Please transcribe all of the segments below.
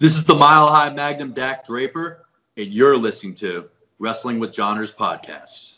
This is the Mile High Magnum Dak Draper, and you're listening to Wrestling with Johners podcast.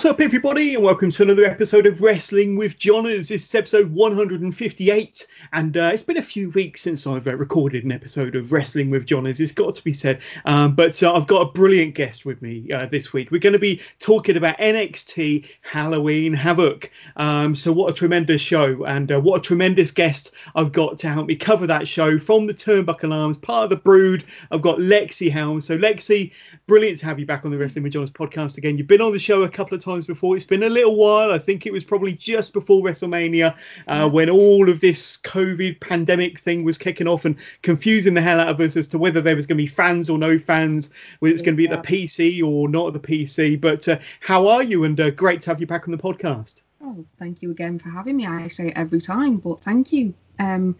What's up, everybody, and welcome to another episode of Wrestling with Johners. This is episode 158, and uh, it's been a few weeks since I've uh, recorded an episode of Wrestling with Johners. It's got to be said, um, but uh, I've got a brilliant guest with me uh, this week. We're going to be talking about NXT Halloween Havoc. Um, so, what a tremendous show, and uh, what a tremendous guest I've got to help me cover that show from the Turnbuckle Arms, part of the Brood. I've got Lexi Helm. So, Lexi, brilliant to have you back on the Wrestling with Johners podcast again. You've been on the show a couple of times before. It's been a little while. I think it was probably just before WrestleMania uh, when all of this COVID pandemic thing was kicking off and confusing the hell out of us as to whether there was going to be fans or no fans, whether it's going to be at the PC or not at the PC. But uh, how are you? And uh, great to have you back on the podcast. Oh, thank you again for having me. I say it every time, but thank you. Um,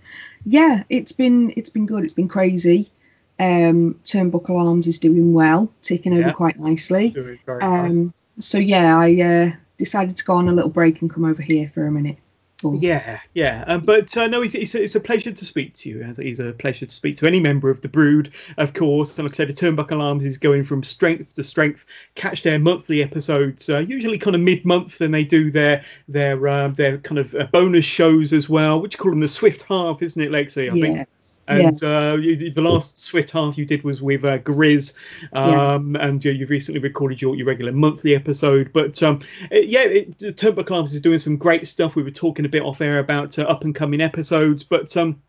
yeah, it's been it's been good. It's been crazy. Um, Turnbuckle Arms is doing well, taking over Yeah. quite nicely. Doing very well. Um, so yeah, I uh, decided to go on a little break and come over here for a minute. Yeah, yeah. Um, but uh, no, it's, it's, a, it's a pleasure to speak to you. It's a pleasure to speak to any member of the Brood, of course. And like I said, the Turnbuckle Arms is going from strength to strength. Catch their monthly episodes, uh, usually kind of mid-month, and they do their their uh, their kind of uh, bonus shows as well, which you call them the Swift Half, isn't it, Lexi? I yeah, think. And uh, you, the last Swift half you did was with uh, Grizz, um, and uh, you've recently recorded your, your regular monthly episode. But um, it- yeah, it, the Turnbuckle Arms is doing some great stuff. We were talking a bit off air about uh, up and coming episodes, but um,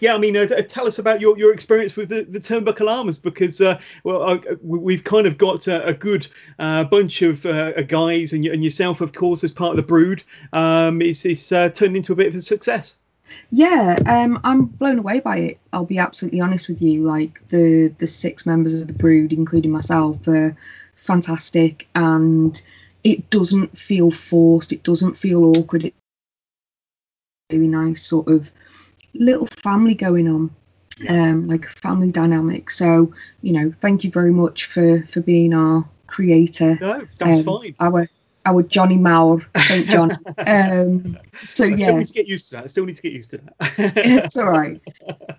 yeah, I mean, uh, tell us about your, your experience with the, the Turnbuckle Arms because, uh, well, uh, we- we've kind of got a, a good uh, bunch of uh, guys and, and yourself, of course, as part of the Brood. Um, it's it's uh, turned into a bit of a success. Yeah. Um, I'm blown away by it. I'll be absolutely honest with you. Like the the six members of the Brood, including myself, are fantastic, and it doesn't feel forced. It doesn't feel awkward. It's a really nice sort of little family going on. um, like a family dynamic. So, you know, thank you very much for for being our creator. No, that's um, fine. Our our Johnny Maur, Saint John. um, so yeah, I still need to get used to that. I still need to get used to that. it's all right.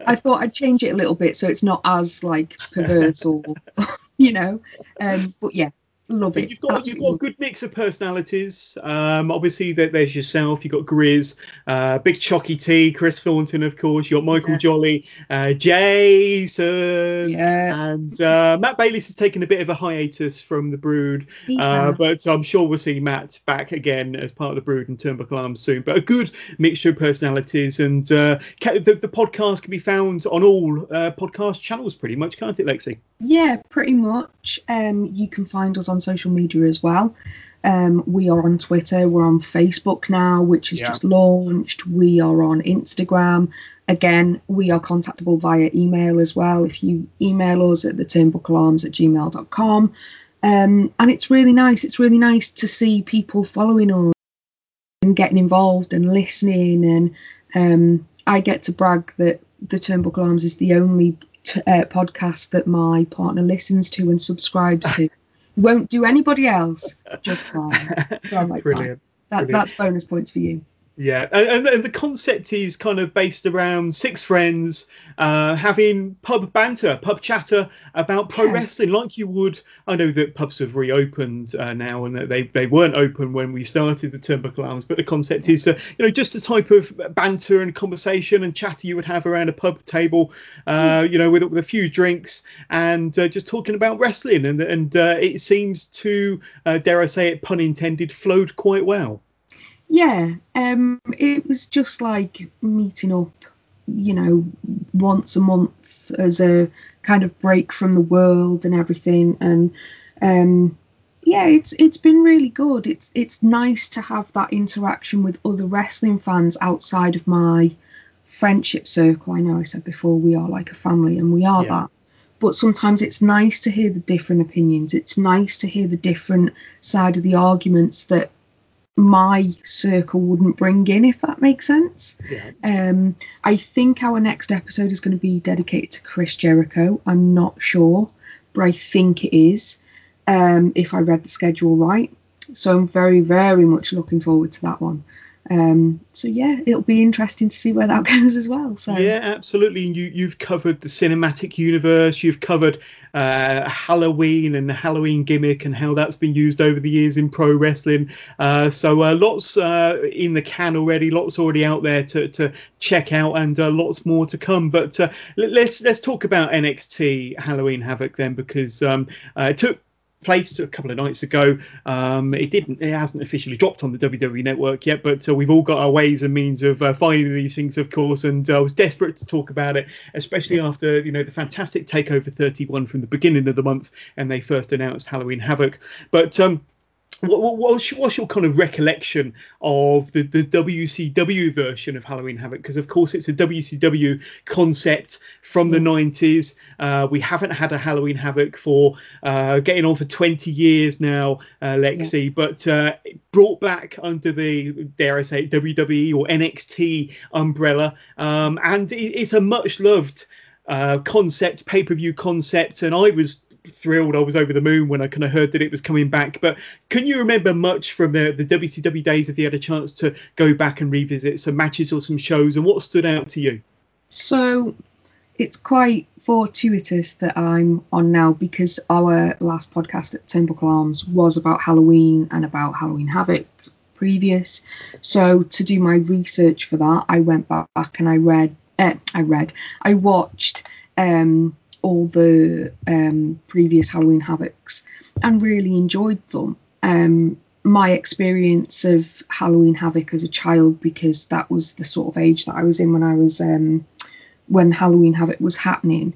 I thought I'd change it a little bit so it's not as like perverse or you know. Um, but yeah, love it. you've got you've got a good mix of personalities. Um, obviously there, there's yourself. You've got Grizz, uh, Big Chocky T, Chris Thornton, of course. You have got Michael Yeah. Jolly, uh, Jason. Yeah, and uh, Matt Bayliss has taken a bit of a hiatus from the Brood. he Uh, but I'm sure we'll see Matt back again as part of the Brood and Turnbuckle Arms soon. But a good mixture of personalities, and uh, the, the podcast can be found on all uh, podcast channels, pretty much, can't it, Lexi? Yeah, pretty much. Um, you can find us on social media as well. Um, we are on Twitter. We're on Facebook now, which has Yeah. just launched. We are on Instagram. Again, we are contactable via email as well. If you email us at the turnbucklearms at gmail.com. Um, and it's really nice. It's really nice to see people following us and getting involved and listening. And um, I get to brag that the Turnbuckle Arms is the only t- uh, podcast that my partner listens to and subscribes to. Won't do anybody else, just mine. So I'm like, Brilliant. That, Brilliant. that's bonus points for you. Yeah, and, and, and the concept is kind of based around six friends uh, having pub banter, pub chatter about pro Yeah. wrestling, like you would. I know that pubs have reopened uh, now, and that they they weren't open when we started the Turnbuckle Arms. But the concept is, uh, you know, just the type of banter and conversation and chatter you would have around a pub table, uh, you know, with, with a few drinks and uh, just talking about wrestling. And and uh, it seems to, uh, dare I say it, pun intended, flowed quite well. Yeah, um, it was just like meeting up, you know, once a month as a kind of break from the world and everything. And um, yeah, it's it's been really good. It's it's nice to have that interaction with other wrestling fans outside of my friendship circle. I know I said before we are like a family, and we are Yeah. that. But sometimes it's nice to hear the different opinions. It's nice to hear the different side of the arguments that my circle wouldn't bring in, if that makes sense. Yeah. Um, I think our next episode is going to be dedicated to Chris Jericho. I'm not sure, but I think it is, um, if I read the schedule right. So I'm very, very much looking forward to that one. Um, so yeah, it'll be interesting to see where that goes as well. So Yeah, absolutely. You you've covered the cinematic universe. You've covered uh, Halloween and the Halloween gimmick and how that's been used over the years in pro wrestling. Uh, so uh, lots uh, in the can already. Lots already out there to, to check out, and uh, lots more to come. But uh, let- let's let's talk about NXT Halloween Havoc then, because um, it took place a couple of nights ago. Um, it didn't, it hasn't officially dropped on the WWE network yet, but uh, we've all got our ways and means of uh, finding these things, of course. And uh, I was desperate to talk about it, especially after you know the fantastic Takeover 31 from the beginning of the month, and they first announced Halloween Havoc. But um, what, what, what's, your, what's your kind of recollection of the, the WCW version of Halloween Havoc? Because of course it's a WCW concept from the 90s. Uh, we haven't had a Halloween Havoc for uh, getting on for 20 years now, uh, Lexi, but uh, brought back under the dare I say it, WWE or NXT umbrella, um, and it, it's a much loved uh, concept, pay per view concept, and I was thrilled. I was over the moon when I kind of heard that it was coming back. But can you remember much from the, the WCW days if you had a chance to go back and revisit some matches or some shows, and what stood out to you? So it's quite fortuitous that I'm on now because our last podcast at Turnbuckle Arms was about Halloween and about Halloween Havoc previous. So to do my research for that, I went back and I read, uh, I read, I watched um, all the um, previous Halloween Havocs and really enjoyed them. Um, my experience of Halloween Havoc as a child, because that was the sort of age that I was in when I was um, when Halloween Havoc was happening,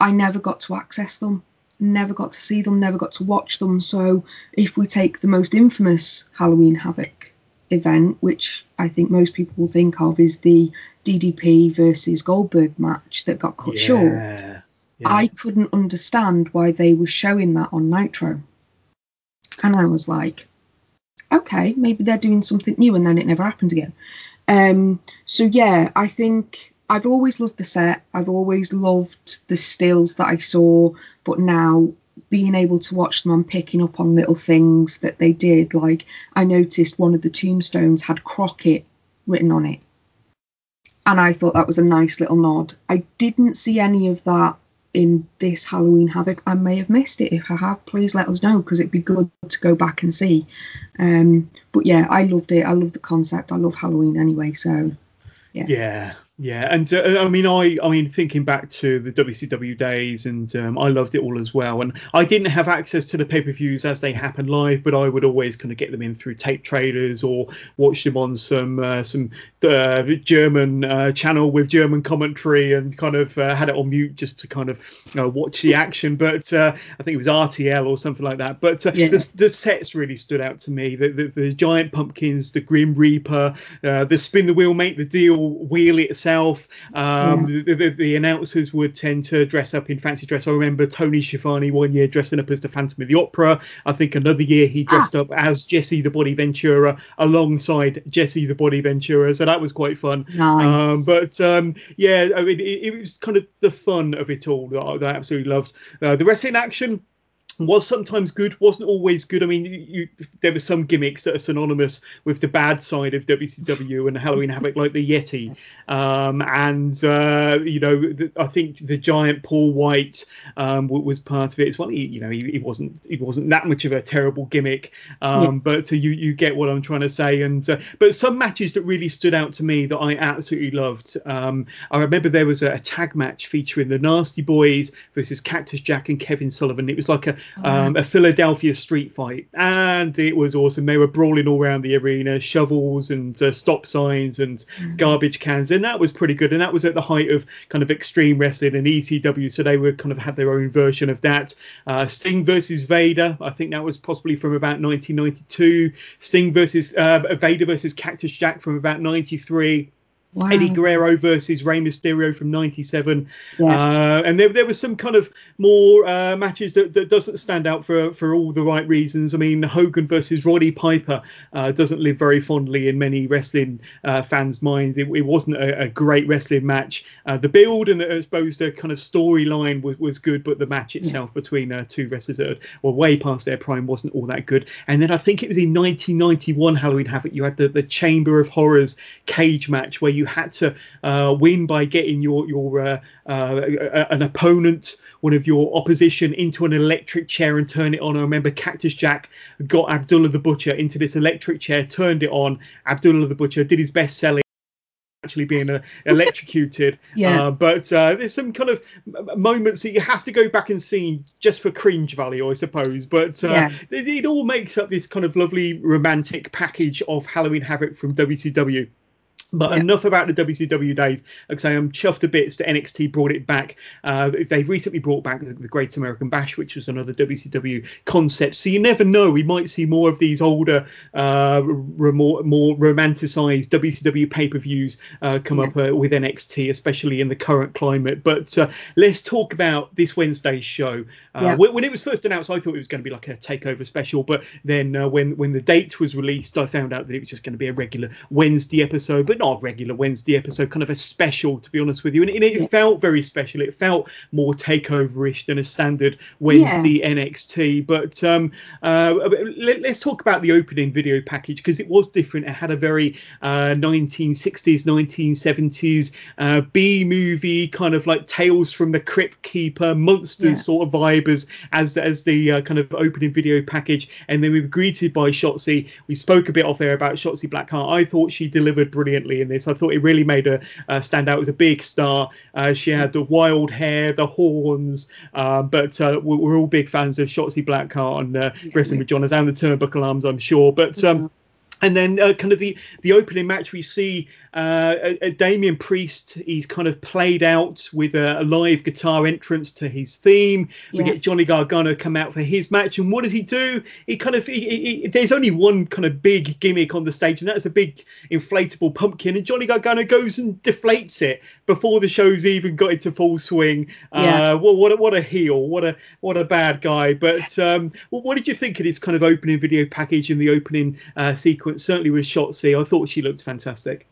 I never got to access them, never got to see them, never got to watch them. So if we take the most infamous Halloween Havoc event, which I think most people will think of, is the DDP versus Goldberg match that got cut short. Yeah. I couldn't understand why they were showing that on Nitro. And I was like, okay, maybe they're doing something new, and then it never happened again. Um, so yeah, I think I've always loved the set. I've always loved the stills that I saw, but now being able to watch them, I'm picking up on little things that they did. Like I noticed one of the tombstones had Crockett written on it, and I thought that was a nice little nod. I didn't see any of that in this Halloween Havoc. I may have missed it. If I have, please let us know because it'd be good to go back and see. Um, but yeah, I loved it. I love the concept. I love Halloween anyway. So yeah. Yeah, yeah, and uh, I mean, I, I mean, thinking back to the WCW days, and um, I loved it all as well. And I didn't have access to the pay-per-views as they happened live, but I would always kind of get them in through tape traders or watch them on some uh, some uh, German uh, channel with German commentary, and kind of uh, had it on mute just to kind of uh, watch the action. But uh, I think it was RTL or something like that. But uh, Yeah. the, the sets really stood out to me. The, the, the giant pumpkins, the Grim Reaper, uh, the spin the wheel, make the deal wheel itself. Um, the, the, the announcers would tend to dress up in fancy dress. I remember Tony Schiavone one year dressing up as the Phantom of the Opera. I think another year he dressed up as Jesse the Body Ventura alongside Jesse the Body Ventura. So that was quite fun. Nice. Um, but um, yeah, I mean, it, it was kind of the fun of it all that I, that I absolutely loved. Uh, the wrestling action was sometimes good, wasn't always good. I mean, you, there were some gimmicks that are synonymous with the bad side of WCW and Halloween Havoc, like the Yeti, um, and uh, you know, the, I think the giant Paul White um, was part of it as well. He, you know, he, he wasn't he wasn't that much of a terrible gimmick, um, Yeah. but uh, you you get what I'm trying to say. And uh, but some matches that really stood out to me that I absolutely loved. Um, I remember there was a, a tag match featuring the Nasty Boys versus Cactus Jack and Kevin Sullivan. It was like a um, a Philadelphia street fight, and it was awesome. They were brawling all around the arena, shovels and uh, stop signs and garbage cans, and that was pretty good. And that was at the height of kind of extreme wrestling and ECW, so they were kind of had their own version of that. Uh, Sting versus Vader, I think that was possibly from about 1992. Sting versus uh, Vader versus Cactus Jack from about 93 Wow. Eddie Guerrero versus Rey Mysterio from '97, Yeah. uh, and there, there was some kind of more uh, matches that, that doesn't stand out for for all the right reasons. I mean, Hogan versus Roddy Piper uh, doesn't live very fondly in many wrestling uh, fans' minds. It, it wasn't a, a great wrestling match. Uh, the build and the, I suppose the kind of storyline was, was good, but the match itself between uh, two wrestlers that were way past their prime wasn't all that good. And then I think it was in 1991 Halloween Havoc. You had the, the Chamber of Horrors cage match where you had to uh, win by getting your your uh, uh, an opponent, one of your opposition, into an electric chair and turn it on. I remember Cactus Jack got Abdullah the Butcher into this electric chair, turned it on. Abdullah the Butcher did his best selling actually being uh, electrocuted. Yeah. Uh, but uh, there's some kind of m- moments that you have to go back and see just for cringe value, I suppose. But uh, Yeah. it, it all makes up this kind of lovely romantic package of Halloween Havoc from WCW. But Yeah. enough about the WCW days. Like I say, I'm chuffed to bits that NXT brought it back. Uh, they've recently brought back the, the Great American Bash, which was another WCW concept. So you never know. We might see more of these older, uh, more, more romanticized WCW pay-per-views uh, come Yeah. up uh, with NXT, especially in the current climate. But uh, let's talk about this Wednesday's show. Uh, Yeah. when, it was first announced, I thought it was going to be like a takeover special. But then uh, when when the date was released, I found out that it was just going to be a regular Wednesday episode, but not a regular Wednesday episode, kind of a special, to be honest with you. And, and it Yeah. felt very special. It felt more takeover-ish than a standard Wednesday NXT. But um, uh, let, us talk about the opening video package because it was different. It had a very uh, 1960s, 1970s uh, B movie kind of like Tales from the Crypt Keeper, monsters Yeah. sort of vibe as as, as the uh, kind of opening video package. And then we were greeted by Shotzi. We spoke a bit off air about Shotzi Blackheart. I thought she delivered brilliantly in this. I thought it really made her uh, stand out as a big star. Uh, she had the wild hair, the horns, uh, but uh, we're, all big fans of Shotzi Blackheart and uh, Wrestling with Johners and the Turnbuckle Arms, I'm sure. But um, and then uh, kind of the the opening match, we see uh, a, a Damian Priest. He's kind of played out with a, a live guitar entrance to his theme. We Yeah. get Johnny Gargano come out for his match, and what does he do? He kind of he, he, he- there's only one kind of big gimmick on the stage, and that's a big inflatable pumpkin. And Johnny Gargano goes and deflates it before the show's even got into full swing. Yeah. Uh, what what a, what a heel, what a what a bad guy. But um, what did you think of this kind of opening video package and the opening uh, sequence? Certainly with Shotzi, I thought she looked fantastic.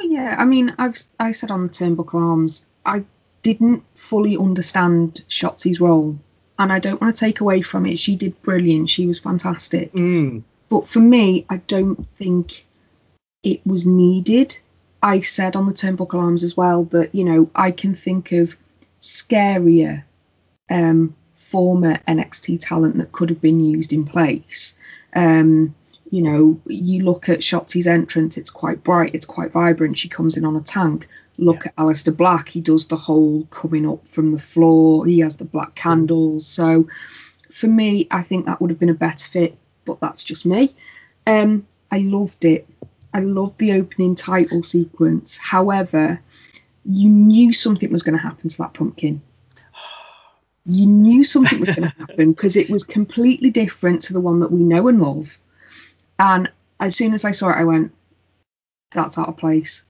Yeah, I mean, I've I said on the Turnbuckle Arms, I didn't fully understand Shotzi's role, and I don't want to take away from it. She did brilliant. She was fantastic. Mm. But for me, I don't think it was needed. I said on the Turnbuckle Arms as well that you know I can think of scarier um, former NXT talent that could have been used in place. Um, you know, you look at Shotzi's entrance; it's quite bright, it's quite vibrant. She comes in on a tank. Look at Aleister Black; he does the whole coming up from the floor. He has the black candles. So, for me, I think that would have been a better fit. But that's just me. Um, I loved it. I loved the opening title sequence. However, you knew something was going to happen to that pumpkin. You knew something was going to happen because it was completely different to the one that we know and love. And as soon as I saw it, I went, "That's out of place.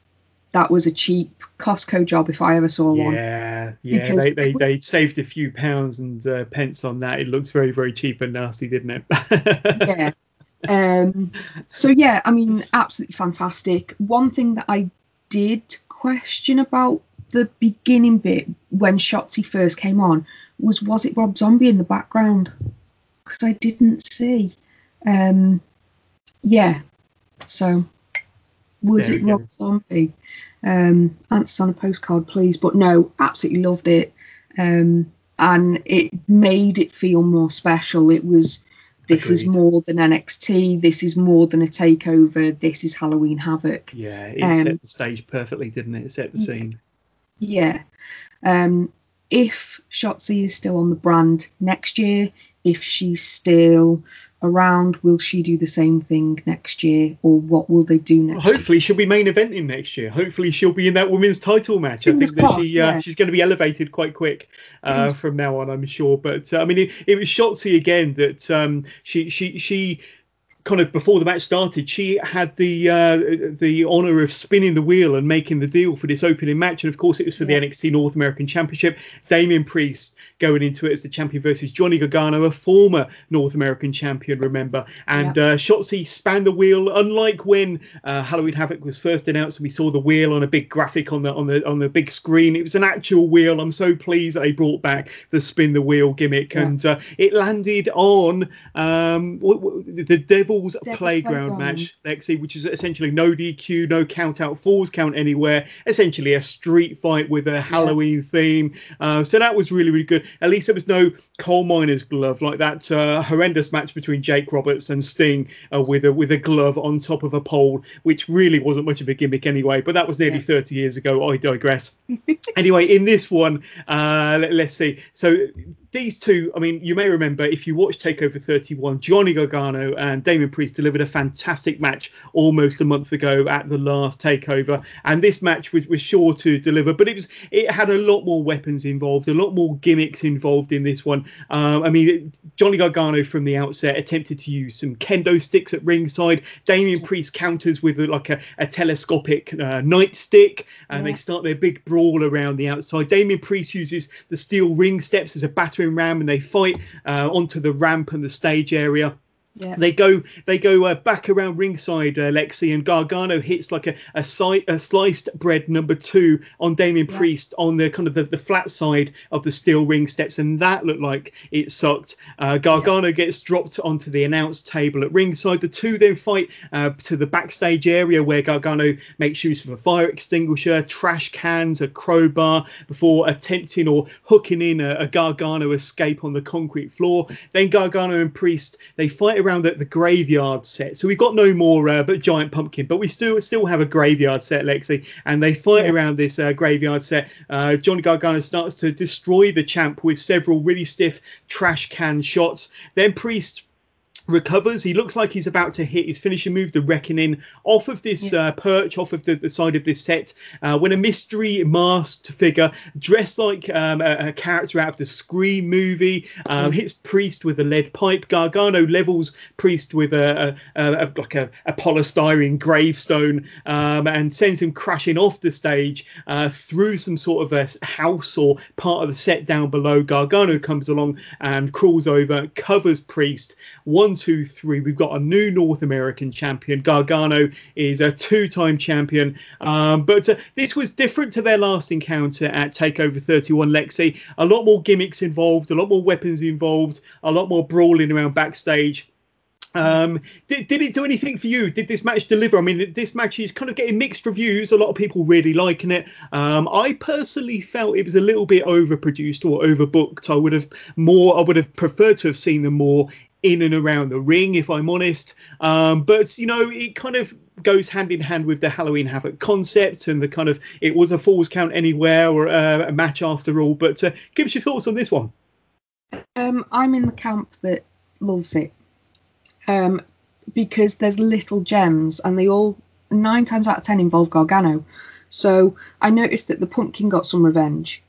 That was a cheap Costco job if I ever saw one." Yeah, yeah, Because they, they, they saved a few pounds and uh, pence on that. It looked very, very cheap and nasty, didn't it? yeah. Um, so yeah, I mean, absolutely fantastic. One thing that I did question about the beginning bit when Shotzi first came on was was it Rob Zombie in the background? Because I didn't see. Um, yeah. So was There it we go. Rob Zombie? Um, answer on a postcard, please. But no, absolutely loved it. Um, and it made it feel more special. It was this is more than NXT. This is more than a takeover. This is Halloween Havoc. yeah, it Um, set the stage perfectly, didn't it? It set the scene. Yeah. Um, if Shotzi is still on the brand next year, if she's still around, will she do the same thing next year, or what will they do next? year? Hopefully she'll be main eventing next year. Hopefully she'll be in that women's title match. I Fingers think that crossed, she uh, yeah. she's going to be elevated quite quick uh, from now on. I'm sure. But uh, I mean, it, it was Shotzi again that um, she she she kind of before the match started, she had the uh, the honor of spinning the wheel and making the deal for this opening match, and of course it was for yeah. the NXT North American Championship. Damian Priest going into it as the champion versus Johnny Gargano, a former North American champion, remember. And uh, Shotzi span the wheel, unlike when uh, Halloween Havoc was first announced and we saw the wheel on a big graphic on the on the on the big screen. It was an actual wheel. I'm so pleased that they brought back the spin the wheel gimmick, yeah. and uh, it landed on um, the Devil's Playground, Playground, match, Lexi, which is essentially no DQ, no count out, falls count anywhere, essentially a street fight with a Halloween yeah. theme. Uh, so that was really really good. At least there was no coal miner's glove like that uh, horrendous match between Jake Roberts and Sting uh, with a with a glove on top of a pole, which really wasn't much of a gimmick anyway. But that was nearly yeah. 30 years ago. I digress. anyway, in this one, uh, let, us see. So these two, I mean, you may remember if you watched Takeover 31, Johnny Gargano and Priest delivered a fantastic match almost a month ago at the last Takeover, and this match was, was sure to deliver, but it was it had a lot more weapons involved, a lot more gimmicks involved in this one. Um, I mean, Johnny Gargano from the outset attempted to use some kendo sticks at ringside. Damian Priest counters with a, like a, a telescopic uh, nightstick, and yeah. they start their big brawl around the outside. Damian Priest uses the steel ring steps as a battering ram and they fight uh, onto the ramp and the stage area. Yeah. They go they go uh, back around ringside, uh, Lexi, and Gargano hits like a a, si- a sliced bread number two on Damian yeah. Priest on the kind of the, the, flat side of the steel ring steps, and that looked like it sucked. Uh, Gargano yeah. gets dropped onto the announce table at ringside. The two then fight uh, to the backstage area where Gargano makes use of a fire extinguisher, trash cans, a crowbar before attempting or hooking in a, a Gargano escape on the concrete floor. Then Gargano and Priest they fight around the, the graveyard set. So we've got no more uh, but giant pumpkin, but we still still have a graveyard set, Lexi, and they fight yeah. around this uh, graveyard set. Uh, Johnny Gargano starts to destroy the champ with several really stiff trash can shots. Then Priest recovers. He looks like he's about to hit his finishing move, the Reckoning, off of this yeah. uh, perch, off of the, the, side of this set, uh, when a mystery masked figure, dressed like um, a, a, character out of the Scream movie, um, hits Priest with a lead pipe. Gargano levels Priest with a, a, a like a, polystyrene gravestone um, and sends him crashing off the stage uh, through some sort of a house or part of the set down below. Gargano comes along and crawls over, covers Priest. One two, three. We've got a new North American champion. Gargano is a two-time champion. Um, but uh, this was different to their last encounter at Takeover 31 Lexi. A lot more gimmicks involved, a lot more weapons involved, a lot more brawling around backstage. Um, did, did it do anything for you? Did this match deliver? I mean, this match is kind of getting mixed reviews. A lot of people really liking it. Um, I personally felt it was a little bit overproduced or overbooked. I would have more. I would have preferred to have seen them more in and around the ring, if I'm honest. Um, but you know, it kind of goes hand in hand with the Halloween Havoc concept and the kind of it was a falls count anywhere or uh, a match after all. But uh, give us your thoughts on this one. Um, I'm in the camp that loves it um, because there's little gems and they all nine times out of ten involve Gargano. So I noticed that the pumpkin got some revenge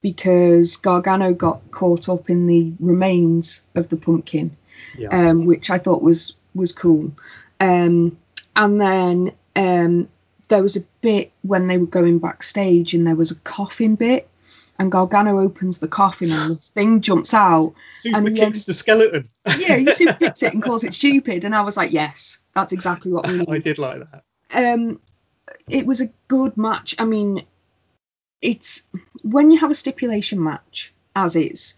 because Gargano got caught up in the remains of the pumpkin yeah. um, which I thought was was cool. Um, and then um, there was a bit when they were going backstage, and there was a coffin bit, and Gargano opens the coffin, and this thing jumps out. Super and kicks the skeleton. yeah, he super kicks it and calls it stupid, and I was like, yes, that's exactly what we need. I did like that. Um, it was a good match. I mean, it's when you have a stipulation match, as is,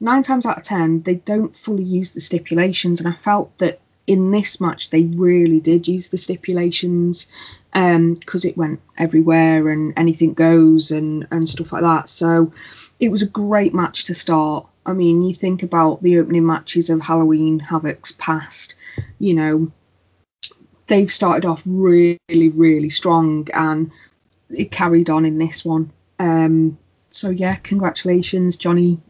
nine times out of ten, they don't fully use the stipulations, and I felt that in this match they really did use the stipulations because um, it went everywhere and anything goes and and stuff like that. So it was a great match to start. I mean, you think about the opening matches of Halloween Havoc's past, you know, they've started off really, really strong and it carried on in this one. Um, so yeah, congratulations, Johnny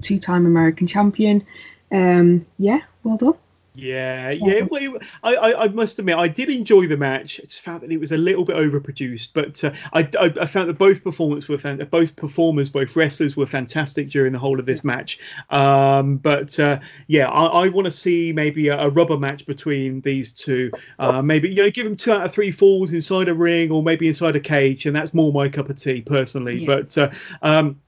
two-time American champion. Um, yeah, well done. Yeah, so, yeah. Well, I, I, I, must admit, I did enjoy the match. I just found that it was a little bit overproduced, but uh, I, I, I, found that both performers were fan- both performers, both wrestlers were fantastic during the whole of this match. Um, but uh, yeah, I, I want to see maybe a, a, rubber match between these two. Uh, maybe you know, give them two out of three falls inside a ring or maybe inside a cage, and that's more my cup of tea personally. Yeah. But uh, um,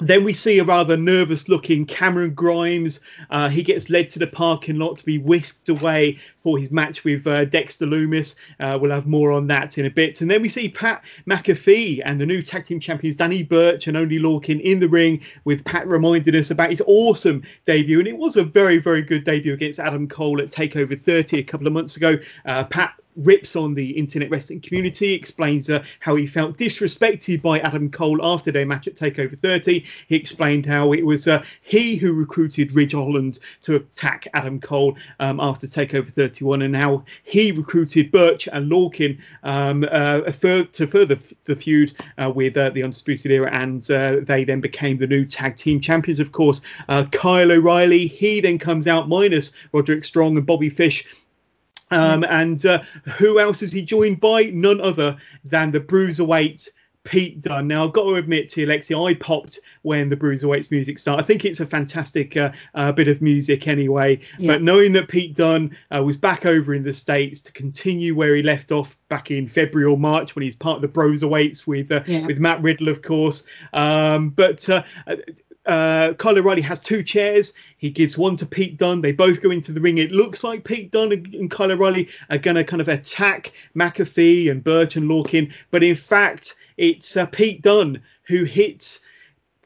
then we see a rather nervous looking Cameron Grimes. Uh, he gets led to the parking lot to be whisked away for his match with uh, Dexter Lumis. Uh, we'll have more on that in a bit. And then we see Pat McAfee and the new tag team champions Danny Burch and Oney Lorcan in the ring with Pat reminding us about his awesome debut. And it was a very, very good debut against Adam Cole at TakeOver 30 a couple of months ago. Uh, Pat rips on the internet wrestling community, explains uh, how he felt disrespected by Adam Cole after their match at Takeover 30. He explained how it was uh, he who recruited Ridge Holland to attack Adam Cole um, after Takeover 31, and how he recruited Burch and Lorcan um, uh, to further the feud uh, with uh, the Undisputed Era, and uh, they then became the new tag team champions. Of course, Kyle O'Reilly he then comes out minus Roderick Strong and Bobby Fish um, and uh, who else is he joined by? None other than the Bruiserweight Pete Dunne. Now, I've got to admit to you, Lexi, I popped when the Bruiserweights music started. I think it's a fantastic uh, uh, bit of music anyway. Yeah. But knowing that Pete Dunne uh, was back over in the States to continue where he left off back in February or March when he's part of the Bruiserweights with uh, yeah. with Matt Riddle, of course. Um, but uh, Kyle O'Reilly has two chairs. He gives one to Pete Dunne. They both go into the ring. It looks like Pete Dunne and Kyle O'Reilly are going to kind of attack McAfee and Burch and Lorcan, but in fact, it's uh, Pete Dunne who hits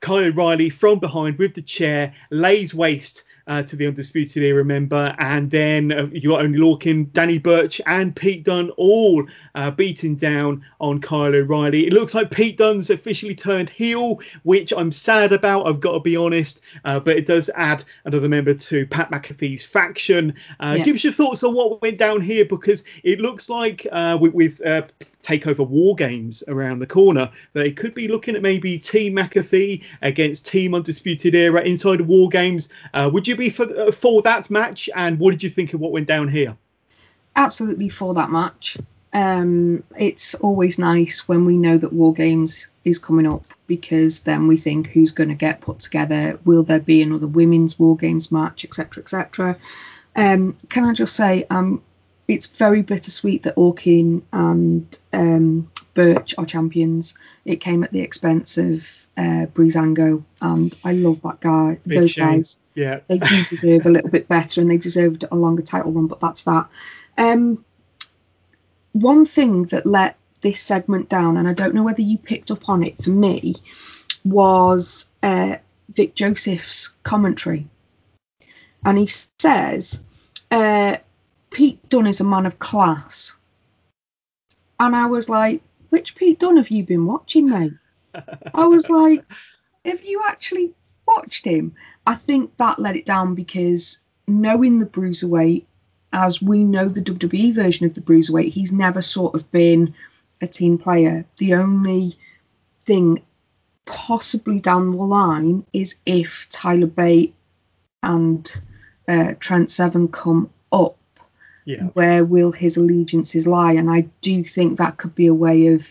Kyle O'Reilly from behind with the chair, lays waste uh, to the Undisputed Era member, and then uh, you got Oney Lorcan, Danny Burch, and Pete Dunne all uh, beating down on Kyle O'Reilly. It looks like Pete Dunne's officially turned heel, which I'm sad about. I've got to be honest, uh, but it does add another member to Pat McAfee's faction. Uh, yeah. Give us your thoughts on what went down here because it looks like uh, with, with take over war games around the corner. They could be looking at maybe Team McAfee against Team Undisputed Era inside of war games. Uh, would you be for, uh, for that match? And what did you think of what went down here? Absolutely for that match. Um, it's always nice when we know that War Games is coming up because then we think who's going to get put together. Will there be another women's War Games match, etc., etc. Um, can I just say I'm it's very bittersweet that Orkin and um, Burch are champions. It came at the expense of uh, Breezango, and I love that guy. Big those shame. guys, yeah, they do deserve a little bit better, and they deserved a longer title run. But that's that. Um, one thing that let this segment down, and I don't know whether you picked up on it for me, was uh, Vic Joseph's commentary, and he says. Uh, Is a man of class. And I was like, which Pete Dunne have you been watching, mate? I was like, have you actually watched him? I think that let it down because knowing the Bruiserweight, as we know the WWE version of the Bruiserweight, he's never sort of been a team player. The only thing possibly down the line is if Tyler Bate and uh, Trent Seven come up yeah. where will his allegiances lie? And I do think that could be a way of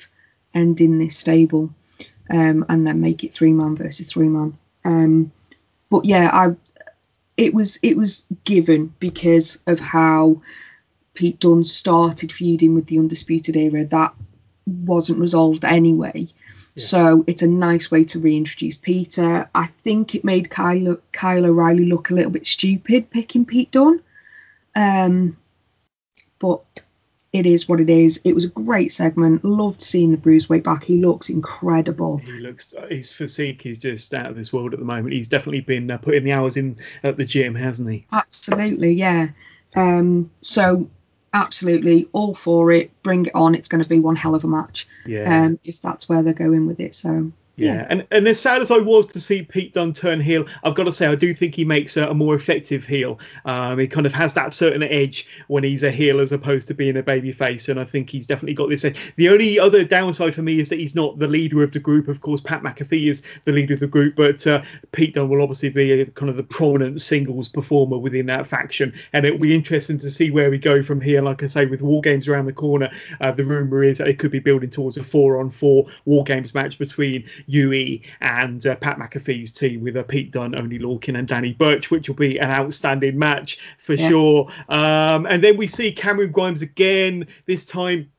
ending this stable, um, and then make it three man versus three man. Um, but yeah, I it was it was given because of how Pete Dunne started feuding with the Undisputed Era. That wasn't resolved anyway. Yeah. So it's a nice way to reintroduce Peter. I think it made Kyle, Kyle O'Reilly look a little bit stupid picking Pete Dunne. Um, but it is what it is. It was a great segment. Loved seeing the Bruiserweight back. He looks incredible. He looks his physique is just out of this world at the moment. He's definitely been uh, putting the hours in at the gym, hasn't he? Absolutely, yeah. Um, so absolutely all for it. Bring it on. It's going to be one hell of a match. Yeah. Um, if that's where they're going with it. So Yeah. yeah. and and as sad as I was to see Pete Dunne turn heel, I've got to say I do think he makes a, a more effective heel. Um, he kind of has that certain edge when he's a heel as opposed to being a baby face, and I think he's definitely got this. Edge. The only other downside for me is that he's not the leader of the group. Of course, Pat McAfee is the leader of the group, but uh, Pete Dunne will obviously be a, kind of the prominent singles performer within that faction, and it'll be interesting to see where we go from here. Like I say, with War Games around the corner, uh, the rumor is that it could be building towards a four-on-four War Games match between UE and uh, Pat McAfee's team with uh, Pete Dunne, Oney Lorcan, and Danny Burch, which will be an outstanding match for yeah. sure. Um, and then we see Cameron Grimes again, this time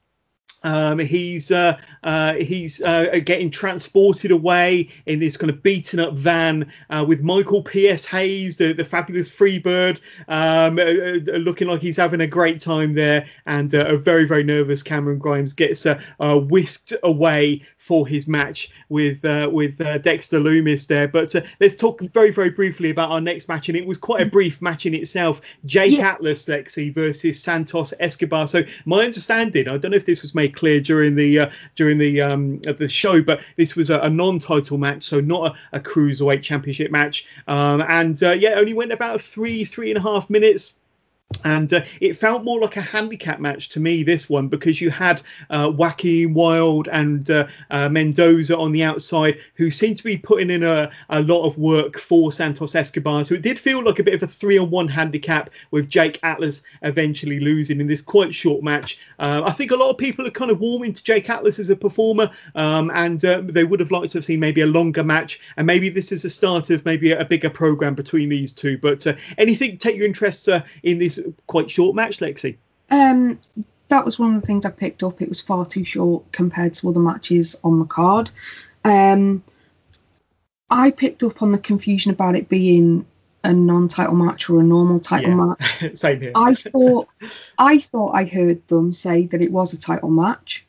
um, he's uh, uh, he's uh, getting transported away in this kind of beaten up van uh, with Michael P.S. Hayes, the, the fabulous Freebird, um, uh, uh, looking like he's having a great time there. And a very, very nervous Cameron Grimes gets whisked away for his match with uh, with uh, Dexter Lumis there. But uh, let's talk very very briefly about our next match, and it was quite a brief match in itself. Jake yeah. Atlas Lexi versus Santos Escobar. So my understanding, I don't know if this was made clear during the uh, during the um, the show, but this was a, a non-title match, so not a, a cruiserweight championship match. Um, and uh, yeah, only went about three three and a half minutes and uh, it felt more like a handicap match to me this one because you had uh, Joaquin Wilde and uh, uh, Mendoza on the outside who seemed to be putting in a, a lot of work for Santos Escobar. So it did feel like a bit of a three on one handicap with Jake Atlas eventually losing in this quite short match. Uh, I think a lot of people are kind of warming to Jake Atlas as a performer um, and uh, they would have liked to have seen maybe a longer match and maybe this is the start of maybe a, a bigger program between these two. But anything take your interest in this quite short match, Lexi? Um, that was one of the things I picked up. It was far too short compared to other matches on the card. Um, I picked up on the confusion about it being a non-title match or a normal title yeah. match. Same here. I thought I thought I heard them say that it was a title match,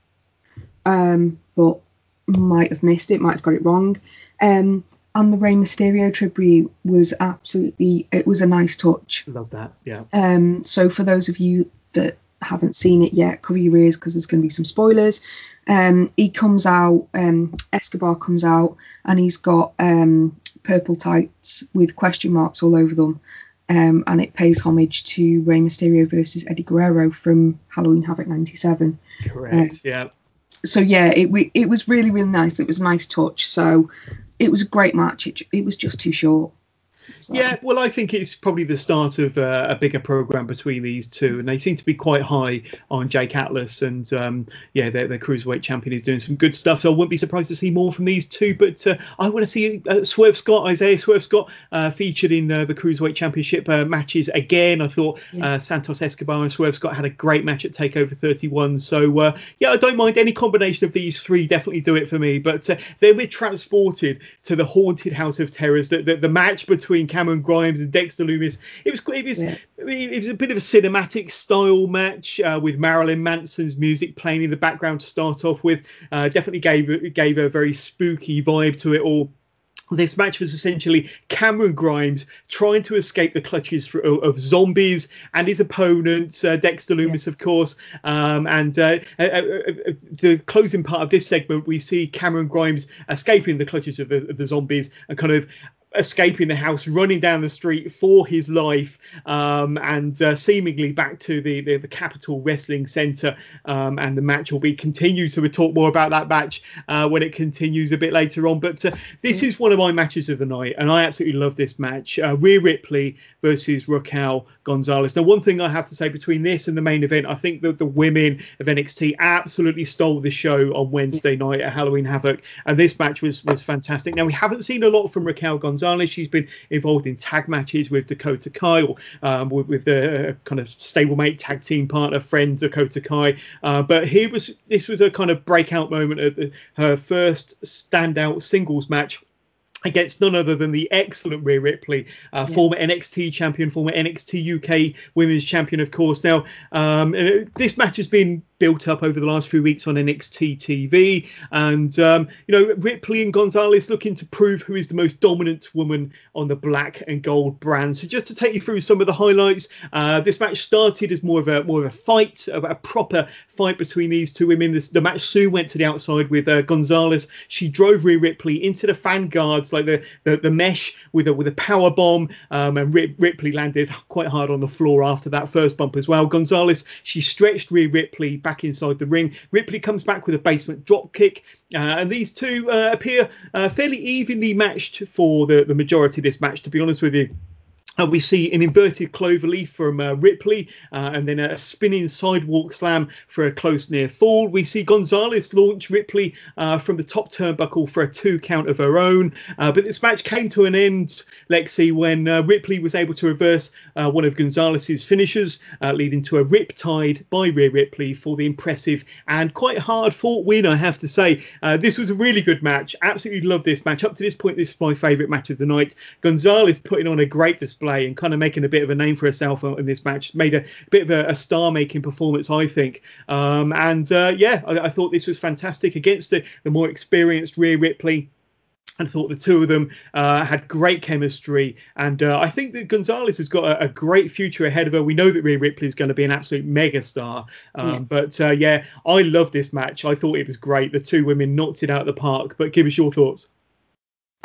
um, but might have missed it, might have got it wrong. Um, and the Rey Mysterio tribute was absolutely it was a nice touch. Love that, yeah. Um, so for those of you that haven't seen it yet, cover your ears because there's going to be some spoilers. Um, he comes out, um, Escobar comes out, and he's got um, purple tights with question marks all over them. Um, and it pays homage to Rey Mysterio versus Eddie Guerrero from Halloween Havoc '97. Correct. Uh, yeah. So yeah, it it was really really nice. It was a nice touch. So it was a great match. It, it was just too short. So. Yeah, well, I think it's probably the start of uh, a bigger program between these two, and they seem to be quite high on Jake Atlas, and um, yeah, their, their cruiserweight champion is doing some good stuff. So I wouldn't be surprised to see more from these two. But uh, I want to see uh, Swerve Scott, Isaiah Swerve Scott, uh, featured in uh, the cruiserweight championship uh, matches again. I thought yeah. Santos Escobar and Swerve Scott had a great match at Takeover 31. So yeah, I don't mind any combination of these three. Definitely do it for me. But then we're transported to the haunted house of terrors. The, the, the match between between Cameron Grimes and Dexter Lumis. It was it was yeah. it was a bit of a cinematic style match uh, with Marilyn Manson's music playing in the background to start off with. Uh, definitely gave gave a very spooky vibe to it all this match was essentially Cameron Grimes trying to escape the clutches for, of zombies and his opponent, uh, Dexter Lumis, yeah. of course. Um, and uh, uh, uh, uh, the closing part of this segment, we see Cameron Grimes escaping the clutches of the, of the zombies and kind of escaping the house, running down the street for his life, um, and uh, seemingly back to the, the, the Capitol Wrestling Center. Um, and the match will be continued. So we'll talk more about that match uh, when it continues a bit later on. But uh, this is one of my matches of the night, and I absolutely love this match. Uh, Rhea Ripley versus Raquel Gonzalez. Now, one thing I have to say between this and the main event, I think that the women of NXT absolutely stole the show on Wednesday night at Halloween Havoc, and this match was was fantastic. Now we haven't seen a lot from Raquel Gonzalez Gonzalez. She's been involved in tag matches with Dakota Kai or um, with, with the kind of stablemate tag team partner friend Dakota Kai. Uh, but here was this was a kind of breakout moment of her first standout singles match against none other than the excellent Rhea Ripley, uh, yeah. former NXT champion, former NXT UK Women's Champion, of course. Now, um, this match has been built up over the last few weeks on NXT TV. And, um, you know, Ripley and Gonzalez looking to prove who is the most dominant woman on the black and gold brand. So just to take you through some of the highlights, uh, this match started as more of a more of a fight, a, a proper fight between these two women. This, the match soon went to the outside with uh, Gonzalez. She drove Rhea Ripley into the fan guards, like the, the, the mesh with a with a power bomb, um, and Rip, Ripley landed quite hard on the floor after that first bump as well. Gonzalez, she stretched Rhea Ripley back inside the ring. Ripley comes back with a basement drop kick. Uh, and these two uh, appear uh, fairly evenly matched for the, the majority of this match, to be honest with you. Uh, we see an inverted cloverleaf from uh, Ripley uh, and then a spinning sidewalk slam for a close near fall. We see Gonzalez launch Ripley uh, from the top turnbuckle for a two count of her own. Uh, but this match came to an end, Lexi, when Ripley was able to reverse one of Gonzalez's finishers, leading to a rip riptide by Rhea Ripley for the impressive and quite hard fought win, I have to say. this was a really good match. Absolutely loved this match. Up to this point, this is my favourite match of the night. Gonzalez putting on a great display display and kind of making a bit of a name for herself in this match. Made a bit of a, a star-making performance, I think. Um, and uh, yeah, I, I, thought this was fantastic against the, the more experienced Rhea Ripley. I thought the two of them uh, had great chemistry, and uh, I think that Gonzalez has got a, a, great future ahead of her. We know that Rhea Ripley is going to be an absolute megastar, um, yeah. but uh, yeah, I love this match. I thought it was great. The two women knocked it out of the park. But give us your thoughts.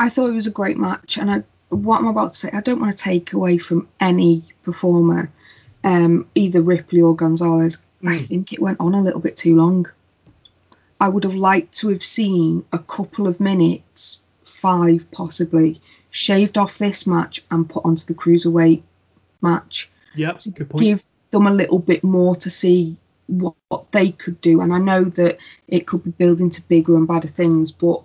I thought it was a great match, and I what I'm about to say, I don't want to take away from any performer, um, either Ripley or Gonzalez. Mm. I think it went on a little bit too long. I would have liked to have seen a couple of minutes, five possibly, shaved off this match and put onto the cruiserweight match. Yep, good point. Give them a little bit more to see what, what they could do. And I know that it could be building to bigger and better things, but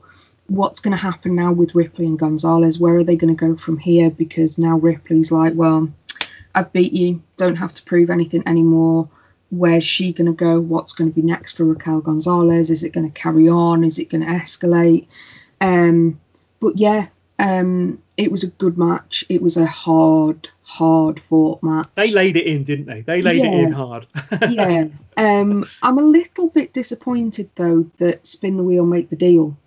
what's going to happen now with Ripley and Gonzalez? Where are they going to go from here? Because now Ripley's like, well, I've beat you, don't have to prove anything anymore. Where's she going to go? What's going to be next for Raquel Gonzalez? Is it going to carry on? Is it going to escalate? Um, but yeah, um, it was a good match. It was a hard, hard fought match. They laid it in, didn't they? They laid yeah. it in hard. yeah. Um, I'm a little bit disappointed though that spin the wheel, make the deal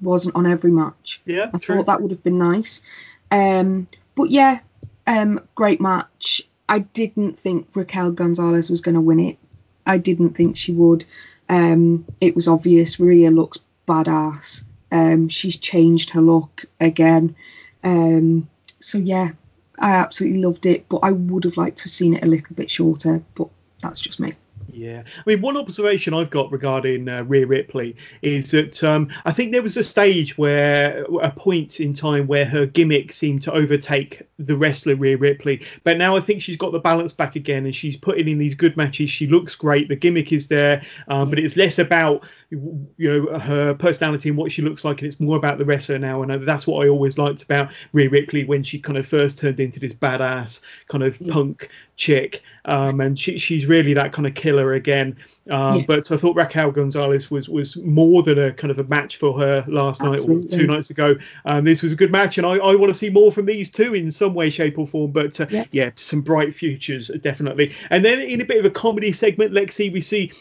wasn't on every match. Yeah, I true. thought that would have been nice. Um, but yeah, um, great match. I didn't think Raquel Gonzalez was going to win it. I didn't think she would. Um, it was obvious. Rhea looks badass. Um, she's changed her look again. Um, so yeah, I absolutely loved it. But I would have liked to have seen it a little bit shorter. But that's just me. Yeah, I mean, one observation I've got regarding uh, Rhea Ripley is that um, I think there was a stage where, a point in time where her gimmick seemed to overtake the wrestler Rhea Ripley, but now I think she's got the balance back again and she's putting in these good matches. She looks great, the gimmick is there, um, but it's less about you know her personality and what she looks like, and it's more about the wrestler now. And that's what I always liked about Rhea Ripley when she kind of first turned into this badass kind of yeah. punk chick, um, and she, she's really that kind of killer again. Um, yeah. But I thought Raquel Gonzalez was was more than a kind of a match for her last Absolutely. night or two nights ago. Um, this was a good match, and I, I want to see more from these two in some way, shape, or form. But uh, yeah. yeah, some bright futures definitely. And then in a bit of a comedy segment, Lexi, we see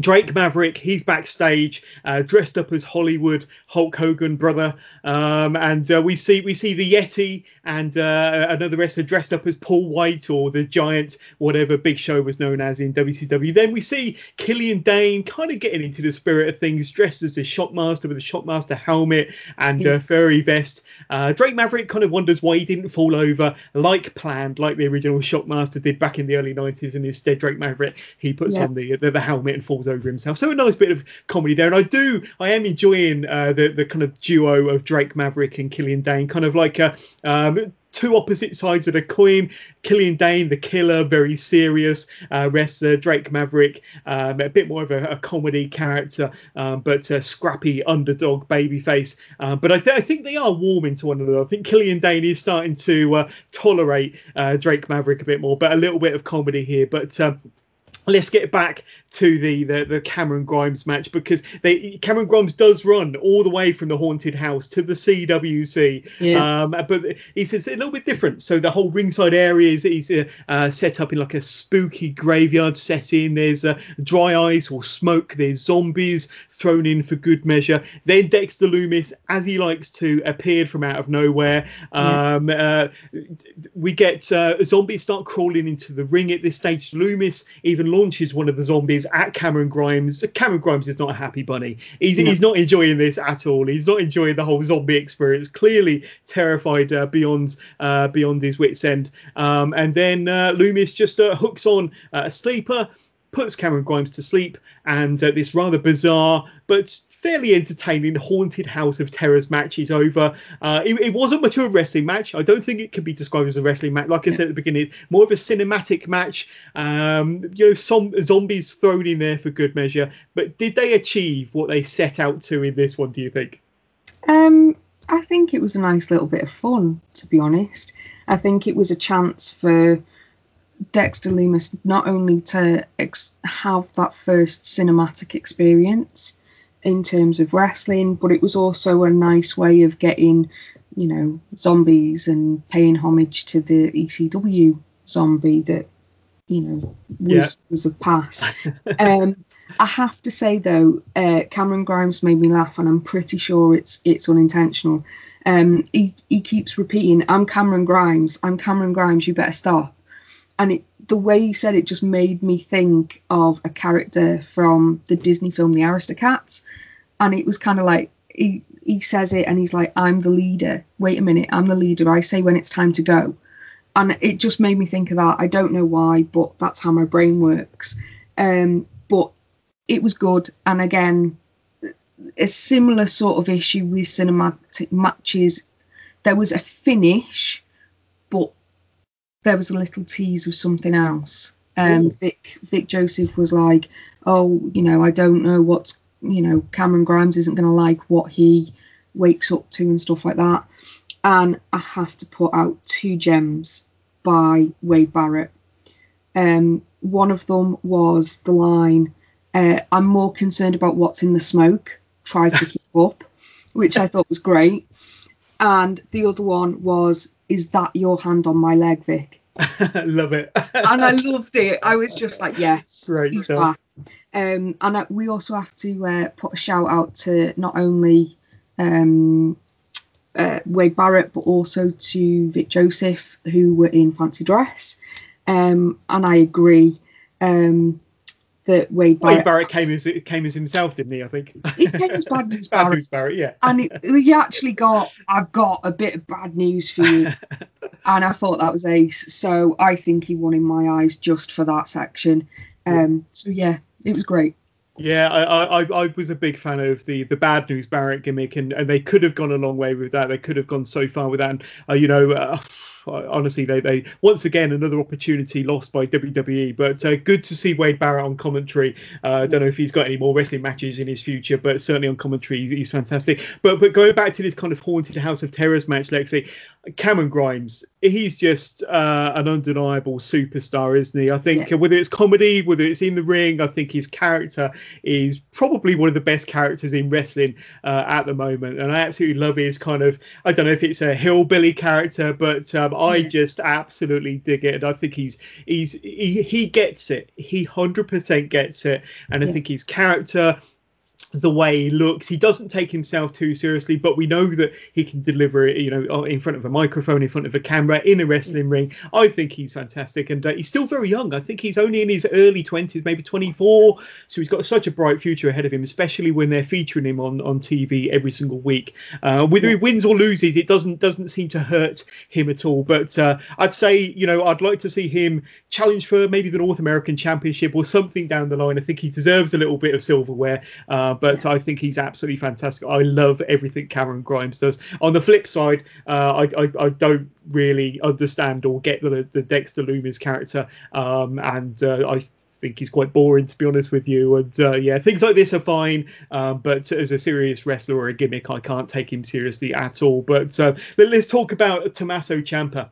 Drake Maverick, he's backstage, uh, dressed up as Hollywood Hulk Hogan brother, um, and uh, we see we see the Yeti and uh, another wrestler dressed up as Paul White or the Giant, whatever Big Show was known as in WCW. Then we see Killian Dain kind of getting into the spirit of things, dressed as the Shockmaster with a Shockmaster helmet and yeah. furry vest. Uh, Drake Maverick kind of wonders why he didn't fall over like planned, like the original Shockmaster did back in the early 90s, and instead Drake Maverick he puts yeah. on the, the the helmet and falls over himself. So a nice bit of comedy there, and I do I am enjoying uh, the the kind of duo of Drake Maverick and Killian Dain, kind of like a um, two opposite sides of the coin. Killian Dain, the killer, very serious uh, wrestler. Drake Maverick, um, a bit more of a, a comedy character, um, but a scrappy underdog babyface. Uh, but I, th- I, think they are warming to one another. I think Killian Dain is starting to uh, tolerate uh, Drake Maverick a bit more, but a little bit of comedy here. But um, let's get back to the, the the Cameron Grimes match because they Cameron Grimes does run all the way from the haunted house to the CWC, Yeah. um, but it's, it's a little bit different. So the whole ringside area is, is uh, uh, set up in like a spooky graveyard setting. There's uh, dry ice or smoke. There's zombies thrown in for good measure. Then Dexter Lumis, as he likes to, appeared from out of nowhere. Um, uh, we get uh, zombies start crawling into the ring at this stage. Lumis even launches one of the zombies at Cameron Grimes. Cameron Grimes is not a happy bunny. He's, he's not enjoying this at all. He's not enjoying the whole zombie experience. Clearly terrified uh, beyond uh, beyond his wits end. Um, and then uh, Lumis just uh, hooks on uh, a sleeper, puts Cameron Grimes to sleep, and uh, this rather bizarre but fairly entertaining haunted house of terrors match is over. Uh, it, it wasn't much of a wrestling match. I don't think it can be described as a wrestling match. Like I said at the beginning, more of a cinematic match. Um, you know, some zombies thrown in there for good measure. But did they achieve what they set out to in this one? Do you think? Um, I think it was a nice little bit of fun, to be honest. I think it was a chance for Dexter Lumis not only to ex- have that first cinematic experience in terms of wrestling, but it was also a nice way of getting, you know, zombies and paying homage to the ECW zombie that, you know, was was a pass. um, I have to say though, uh, Cameron Grimes made me laugh, and I'm pretty sure it's it's unintentional. Um, he he keeps repeating, "I'm Cameron Grimes. I'm Cameron Grimes. You better stop." And it, the way he said it just made me think of a character from the Disney film The Aristocats, and it was kind of like he he says it, and he's like, "I'm the leader. Wait a minute, I'm the leader. I say when it's time to go." And it just made me think of that. I don't know why, but that's how my brain works. Um, but it was good. And again, a similar sort of issue with cinematic matches. There was a finish, but there was a little tease of something else. Um, Vic Vic Joseph was like, "Oh, you know, I don't know what's, you know, Cameron Grimes isn't going to like what he wakes up to and stuff like that." And I have to put out two gems by Wade Barrett. Um, one of them was the line, uh, I'm more concerned about what's in the smoke, try to keep up, which I thought was great. And the other one was, Is that your hand on my leg, Vic? Love it. And I loved it. I was just like, Yes, Great he's back. Um, and I, we also have to uh, put a shout out to not only um, uh, Wade Barrett, but also to Vic Joseph, who were in Fancy Dress. Um, and I agree um, that Wade Barrett, Wade Barrett came as came as himself, didn't he? I think. He came as Bad News Bad Barrett. News Barrett, yeah. and it, he actually got, I've got a bit of bad news for you. and I thought that was ace. So I think he won in my eyes just for that section. Um, so yeah, it was great. Yeah, I, I I was a big fan of the the bad news Barrett gimmick, and, and they could have gone a long way with that. They could have gone so far with that. And, uh, you know, uh, honestly, they they once again another opportunity lost by WWE. But uh, good to see Wade Barrett on commentary. Uh, I don't know if he's got any more wrestling matches in his future, but certainly on commentary he's, he's fantastic. But but going back to this kind of haunted House of Terrors match, Lexi, Cameron Grimes, he's just uh, an undeniable superstar, isn't he? I think Yeah. whether it's comedy, whether it's in the ring, I think his character is probably one of the best characters in wrestling uh, at the moment, and I absolutely love his kind of I don't know if it's a hillbilly character, but um, I Yeah. just absolutely dig it, and I think he's he's he, he gets it, he hundred percent gets it, and I Yeah. think his character the way he looks. He doesn't take himself too seriously, but we know that he can deliver it, you know, in front of a microphone, in front of a camera, in a wrestling ring. I think he's fantastic, and uh, he's still very young. I think he's only in his early 20s, maybe 24. So he's got such a bright future ahead of him, especially when they're featuring him on, on TV every single week. Uh, whether he wins or loses, it doesn't doesn't seem to hurt him at all. But uh, I'd say, you know, I'd like to see him challenge for maybe the North American Championship or something down the line. I think he deserves a little bit of silverware, uh, but I think he's absolutely fantastic. I love everything Cameron Grimes does. On the flip side, uh, I, I, I don't really understand or get the, the Dexter Lumis character, um, and uh, I think he's quite boring to be honest with you. And uh, yeah, things like this are fine, um, but as a serious wrestler or a gimmick, I can't take him seriously at all. But uh, let, us talk about Tommaso Ciampa.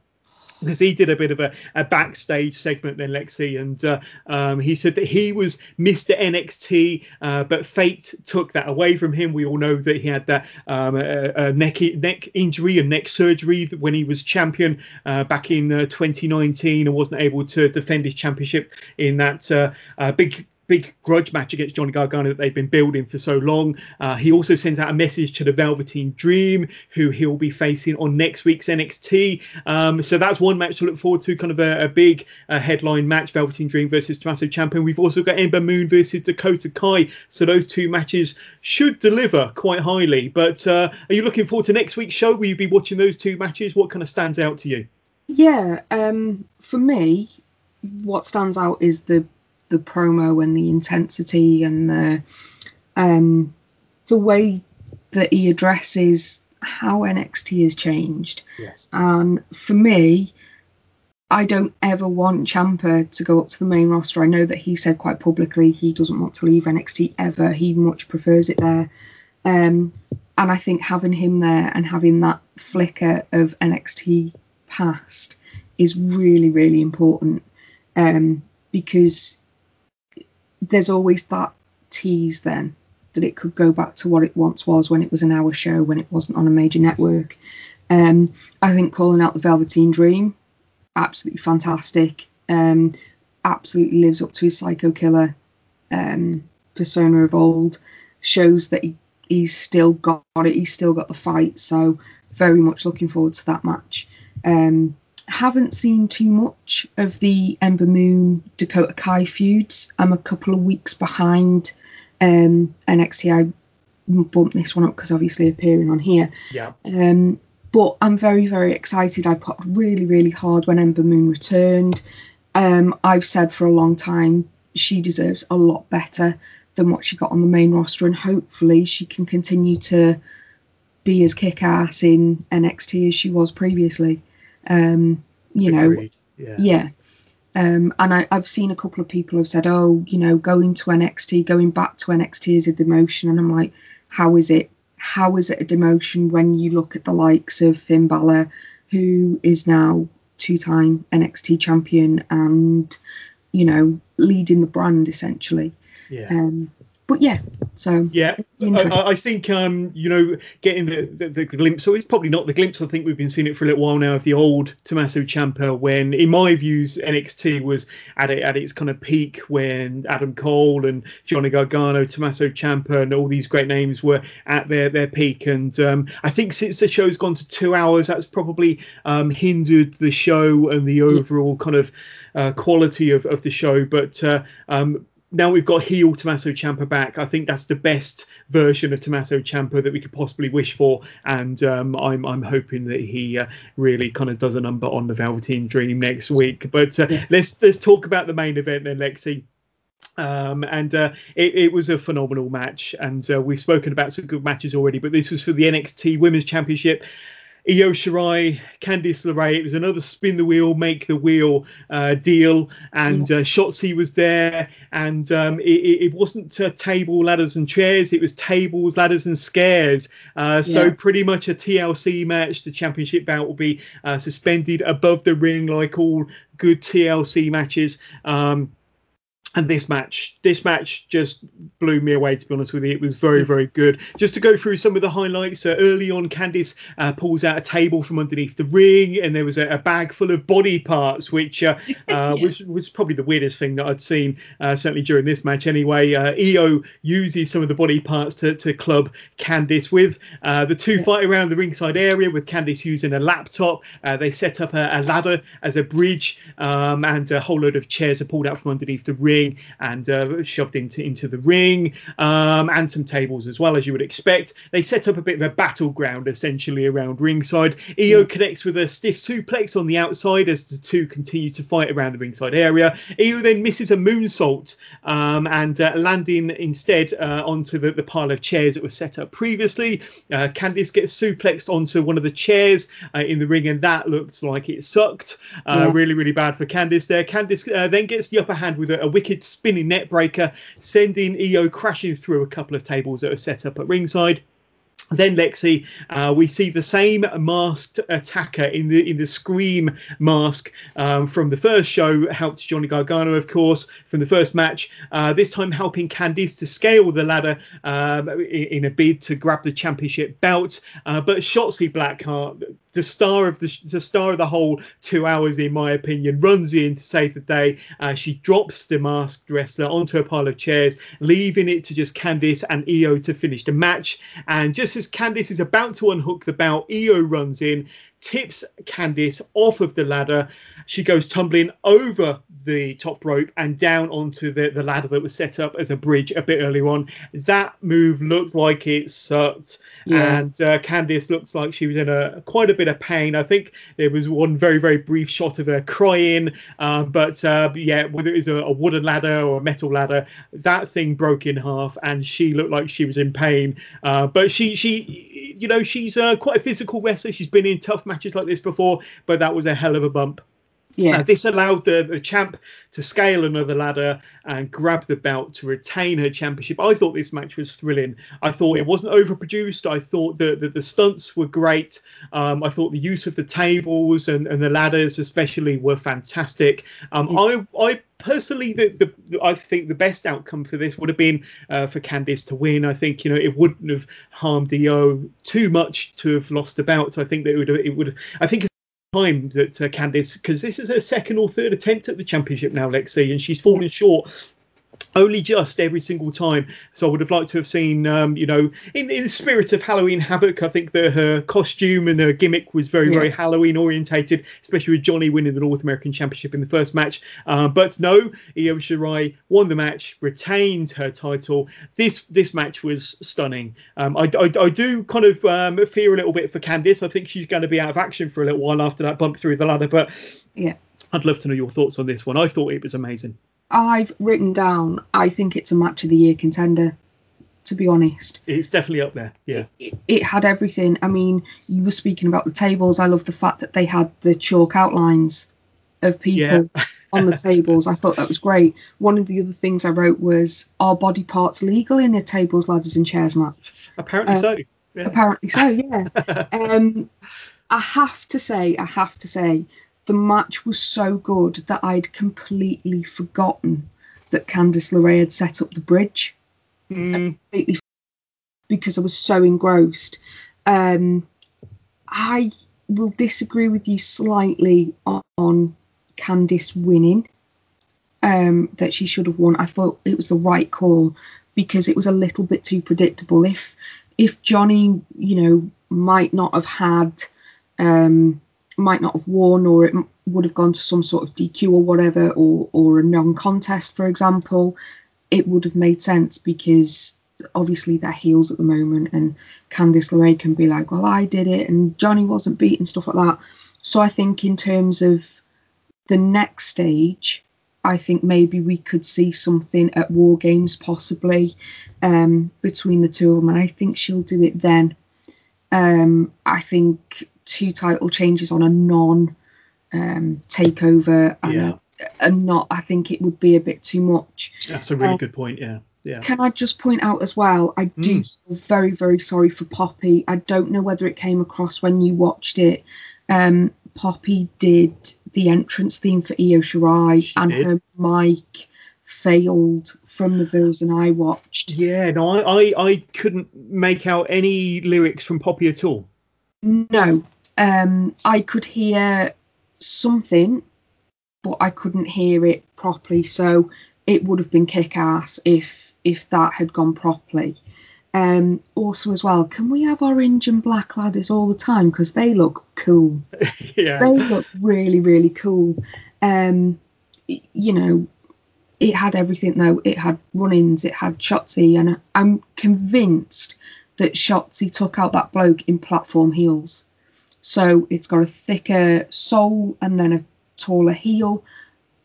Because he did a bit of a, a backstage segment then Lexi and uh, um, he said that he was Mr NXT uh, but fate took that away from him. We all know that he had that um, a, a neck neck injury and neck surgery when he was champion uh, back in uh, 2019 and wasn't able to defend his championship in that uh, uh, big big grudge match against Johnny Gargano that they've been building for so long. Uh, he also sends out a message to the Velveteen Dream, who he'll be facing on next week's NXT. Um, so that's one match to look forward to, kind of a, a big uh, headline match, Velveteen Dream versus Tommaso Ciampa. We've also got Ember Moon versus Dakota Kai. So those two matches should deliver quite highly. But uh, are you looking forward to next week's show? Will you be watching those two matches? What kind of stands out to you? Yeah, um, for me, what stands out is the the promo and the intensity and the um, the way that he addresses how NXT has changed. Yes. And for me, I don't ever want Ciampa to go up to the main roster. I know that he said quite publicly he doesn't want to leave NXT ever. He much prefers it there. Um, and I think having him there and having that flicker of NXT past is really, really important um, because there's always that tease then that it could go back to what it once was when it was an hour show, when it wasn't on a major network. Um, I think calling out the Velveteen Dream, absolutely fantastic. Um, absolutely lives up to his Psycho Killer um, persona of old. Shows that he, he's still got it. He's still got the fight. So very much looking forward to that match. Um, haven't seen too much of the Ember Moon Dakota Kai feuds. I'm a couple of weeks behind um, NXT. I bumped this one up because obviously appearing on here. Yeah. Um, but I'm very, very excited. I popped really, really hard when Ember Moon returned. Um, I've said for a long time she deserves a lot better than what she got on the main roster, and hopefully she can continue to be as kick ass in NXT as she was previously. Um, you Agreed. know, Yeah. yeah. Um, and I, I've seen a couple of people have said, oh, you know, going to NXT, going back to NXT is a demotion. And I'm like, how is it? How is it a demotion when you look at the likes of Finn Balor, who is now two time NXT champion and, you know, leading the brand essentially? Yeah. Um, but yeah, so Yeah. I, I think um, you know getting the, the, the glimpse, so it's probably not the glimpse. I think we've been seeing it for a little while now of the old Tommaso Ciampa. When, in my views, NXT was at it, at its kind of peak when Adam Cole and Johnny Gargano, Tommaso Ciampa, and all these great names were at their their peak. And um, I think since the show's gone to two hours, that's probably um, hindered the show and the overall kind of uh, quality of, of the show. But uh, um, now we've got heel Tommaso Ciampa back. I think that's the best version of Tommaso Ciampa that we could possibly wish for, and um, I'm I'm hoping that he uh, really kind of does a number on the Velveteen Dream next week. But uh, Yeah. let's let's talk about the main event then, Lexi. Um, and uh, it, it was a phenomenal match, and uh, we've spoken about some good matches already, but this was for the NXT Women's Championship. Io Shirai, Candice LeRae. It was another spin the wheel, make the wheel uh, deal, and uh, Shotzi was there, and um, it, it it wasn't uh, table, ladders, and chairs. It was tables, ladders, and scares. Uh, so Yeah. pretty much a TLC match. The championship bout will be uh, suspended above the ring, like all good TLC matches. Um, and this match, this match just blew me away. To be honest with you, it was very, very good. Just to go through some of the highlights. Uh, early on, Candice uh, pulls out a table from underneath the ring, and there was a, a bag full of body parts, which uh, uh, Yeah. was was probably the weirdest thing that I'd seen, uh, certainly during this match. Anyway, uh, Io uses some of the body parts to, to club Candice with. Uh, the two fight around the ringside area with Candice using a laptop. Uh, they set up a, a ladder as a bridge, um, and a whole load of chairs are pulled out from underneath the ring and uh, shoved into into the ring, um, and some tables as well as you would expect. They set up a bit of a battleground essentially around ringside. Io connects with a stiff suplex on the outside as the two continue to fight around the ringside area. Io then misses a moonsault um, and uh, landing instead uh, onto the, the pile of chairs that were set up previously. Uh, Candice gets suplexed onto one of the chairs uh, in the ring, and that looked like it sucked. Uh, Yeah. Really, really bad for Candice there. Candice uh, then gets the upper hand with a, a wicked spinning neckbreaker, sending Io crashing through a couple of tables that were set up at ringside. Then Lexi, uh, we see the same masked attacker in the in the scream mask um, from the first show. Helped Johnny Gargano, of course, from the first match. Uh, this time helping Candice to scale the ladder um, in, in, a bid to grab the championship belt. Uh, but Shotzi Blackheart, the star of the the star of the whole two hours, in my opinion, runs in to save the day. Uh, she drops the masked wrestler onto a pile of chairs, leaving it to just Candice and Io to finish the match. And just as Candice is about to unhook the belt, Io runs in, tips Candice off of the ladder. She goes tumbling over the top rope and down onto the, the ladder that was set up as a bridge a bit earlier on. That move looked like it sucked. Yeah. And uh, Candice looks like she was in a quite a bit of pain. I think there was one very, very brief shot of her crying. Uh, but uh, yeah, whether it was a, a, wooden ladder or a metal ladder, that thing broke in half and she looked like she was in pain. Uh, but she, she, you know, she's uh, quite a physical wrestler. She's been in tough matches matches like this before, but that was a hell of a bump. Yeah. Uh, this allowed the, the champ to scale another ladder and grab the belt to retain her championship. I thought this match was thrilling. I thought it wasn't overproduced. I thought that the, the, stunts were great. Um, I thought the use of the tables and, and the ladders, especially, were fantastic. Um, yeah. I, I personally, the, the, I think the best outcome for this would have been uh, for Candice to win. I think you know it wouldn't have harmed Io too much to have lost the belt. I think that it would. Have, it would. Have, I think time that uh, Candice, because this is her second or third attempt at the championship now, Lexi, and she's fallen short only just every single time. So I would have liked to have seen, um, you know, in, in the spirit of Halloween Havoc, I think that her costume and her gimmick was very, yeah. very Halloween orientated, especially with Johnny winning the North American Championship in the first match. Uh, but no, Io Shirai won the match, retained her title. This this match was stunning. Um, I, I, I, do kind of um, fear a little bit for Candice. I think she's going to be out of action for a little while after that bump through the ladder. But yeah, I'd love to know your thoughts on this one. I thought it was amazing. I've written down. I think it's a match of the year contender. To be honest, it's definitely up there. Yeah, it, it, had everything. I mean, you were speaking about the tables. I love the fact that they had the chalk outlines of people yeah. on the tables. I thought that was great. One of the other things I wrote was, "Are body parts legal in a tables, ladders, and chairs match?" Apparently uh, so. Yeah. Apparently so. Yeah. um, I have to say, I have to say, the match was so good that I'd completely forgotten that Candice LeRae had set up the bridge. Mm. because I was so engrossed. Um, I will disagree with you slightly on, on Candice winning. Um, that she should have won. I thought it was the right call because it was a little bit too predictable. If if Johnny, you know, might not have had um, might not have won, or it would have gone to some sort of DQ or whatever, or or a non-contest, for example, it would have made sense because obviously they're heels at the moment, and Candice LeRae can be like, well, I did it, and Johnny wasn't beaten, stuff like that. So I think in terms of the next stage, I think maybe we could see something at War Games possibly um, between the two of them, and I think she'll do it then. Um, I think two title changes on a non um, takeover and, yeah. and not I think it would be a bit too much. That's a really um, good point, yeah. Yeah. Can I just point out as well? I do mm. feel very, very sorry for Poppy. I don't know whether it came across when you watched it. Um, Poppy did the entrance theme for Io Shirai, she and did. her mic failed from the version I watched. Yeah, no, I, I, I couldn't make out any lyrics from Poppy at all. No, um, I could hear something, but I couldn't hear it properly. So it would have been kick ass if if that had gone properly. Um, also, as well, can we have orange and black ladders all the time because they look cool? yeah, they look really really cool. Um, you know, it had everything though. It had run-ins, it had Shotzi, and I'm convinced that Shotzi took out that bloke in platform heels. So it's got a thicker sole and then a taller heel.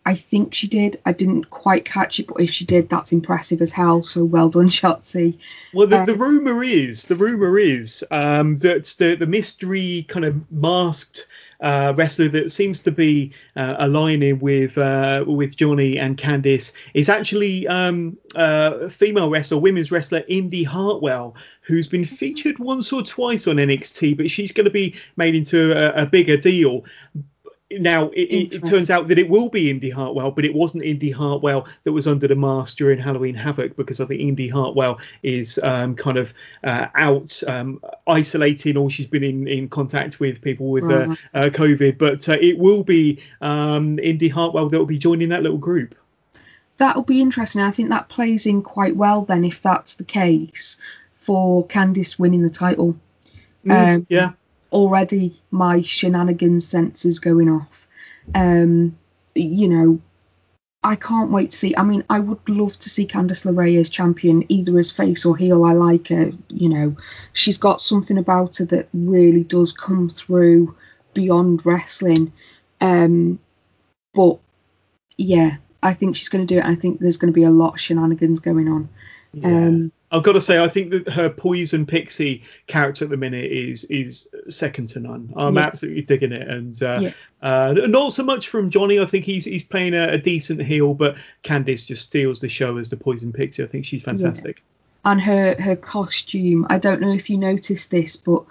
I think she did. I didn't quite catch it, but if she did, that's impressive as hell. So well done, Shotzi. Well, the, um, the rumor is the rumor is um, that the the mystery kind of masked uh, wrestler that seems to be uh, aligning with uh, with Johnny and Candice is actually um, uh, female wrestler, women's wrestler Indi Hartwell, who's been featured once or twice on NXT, but she's going to be made into a, a bigger deal now it, it, turns out that it will be Indi Hartwell, but it wasn't Indi Hartwell that was under the mask during Halloween Havoc because I think Indi Hartwell is um, kind of uh, out, um, isolating, or she's been in, in contact with people with uh, uh, COVID. But uh, it will be um, Indi Hartwell that will be joining that little group. That'll be interesting. I think that plays in quite well then, if that's the case, for Candice winning the title. Mm, um, yeah already my shenanigans sensors going off. Um, you know, I can't wait to see. I mean, I would love to see Candice LeRae as champion, either as face or heel. I like her. You know, she's got something about her that really does come through beyond wrestling. Um, but yeah, I think she's going to do it. I think there's going to be a lot of shenanigans going on. Yeah. Um, I've got to say, I think that her poison pixie character at the minute is is second to none. I'm yeah. absolutely digging it, and uh, yeah. uh, not so much from Johnny. I think he's he's playing a, a, decent heel, but Candice just steals the show as the poison pixie. I think she's fantastic. Yeah. And her her costume, I don't know if you noticed this, but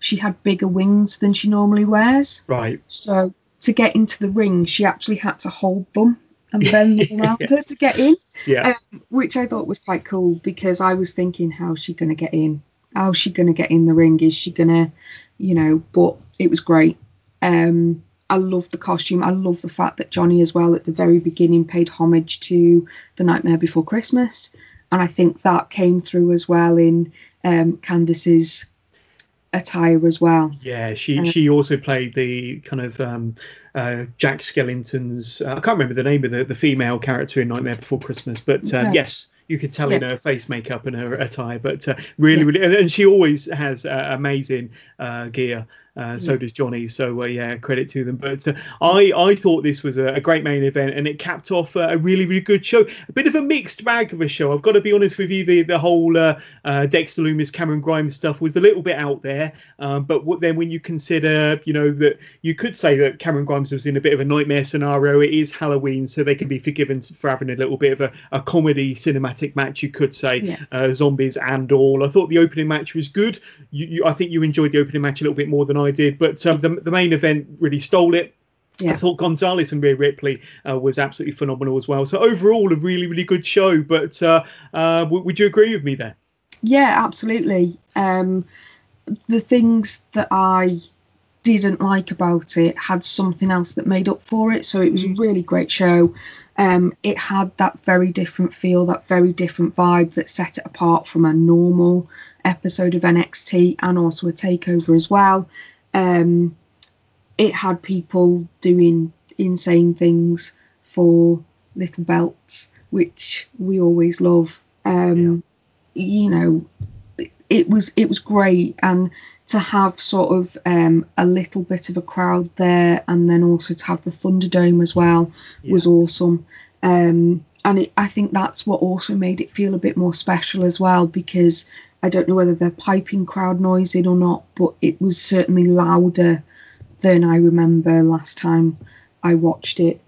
she had bigger wings than she normally wears. Right. So to get into the ring, she actually had to hold them and bend them around her to get in. Yeah. Um, which I thought was quite cool because I was thinking, how's she going to get in? How's she going to get in the ring? Is she going to, you know, but it was great. Um, I love the costume. I love the fact that Johnny, as well, at the very beginning, paid homage to The Nightmare Before Christmas. And I think that came through as well in um, Candice's attire as well. Yeah, she uh, she also played the kind of um, uh, Jack Skellington's. Uh, I can't remember the name of the, the female character in Nightmare Before Christmas, but uh, yes, you could tell yeah. in her face makeup and her attire. But uh, really, yeah. really, and she always has uh, amazing uh, gear. Uh, so does Johnny. So uh, yeah, credit to them. But uh, I I thought this was a, a, great main event, and it capped off a really really good show. A bit of a mixed bag of a show. I've got to be honest with you. The the whole Dexter Lumis, Cameron Grimes stuff was a little bit out there. Um, but what, then when you consider, you know, that you could say that Cameron Grimes was in a bit of a nightmare scenario. It is Halloween, so they can be forgiven for having a little bit of a, a comedy cinematic match. You could say yeah. Uh, zombies and all. I thought the opening match was good. You, you, I think you enjoyed the opening match a little bit more than I did, but um, the, the main event really stole it. Yeah. I thought Gonzalez and Rhea Ripley uh, was absolutely phenomenal as well. So overall, a really, really good show. But uh, uh, would you agree with me there? Yeah, absolutely. Um, the things that I didn't like about it had something else that made up for it. So it was a mm. really great show. Um, it had that very different feel, that very different vibe that set it apart from a normal episode of NXT and also a takeover as well. Um, it had people doing insane things for little belts, which we always love. Um, yeah. You know, it was it was great, and to have sort of um, a little bit of a crowd there, and then also to have the Thunderdome as well yeah. was awesome. Um, and it, I think that's what also made it feel a bit more special as well because I don't know whether they're piping crowd noise in or not, but it was certainly louder than I remember last time I watched it.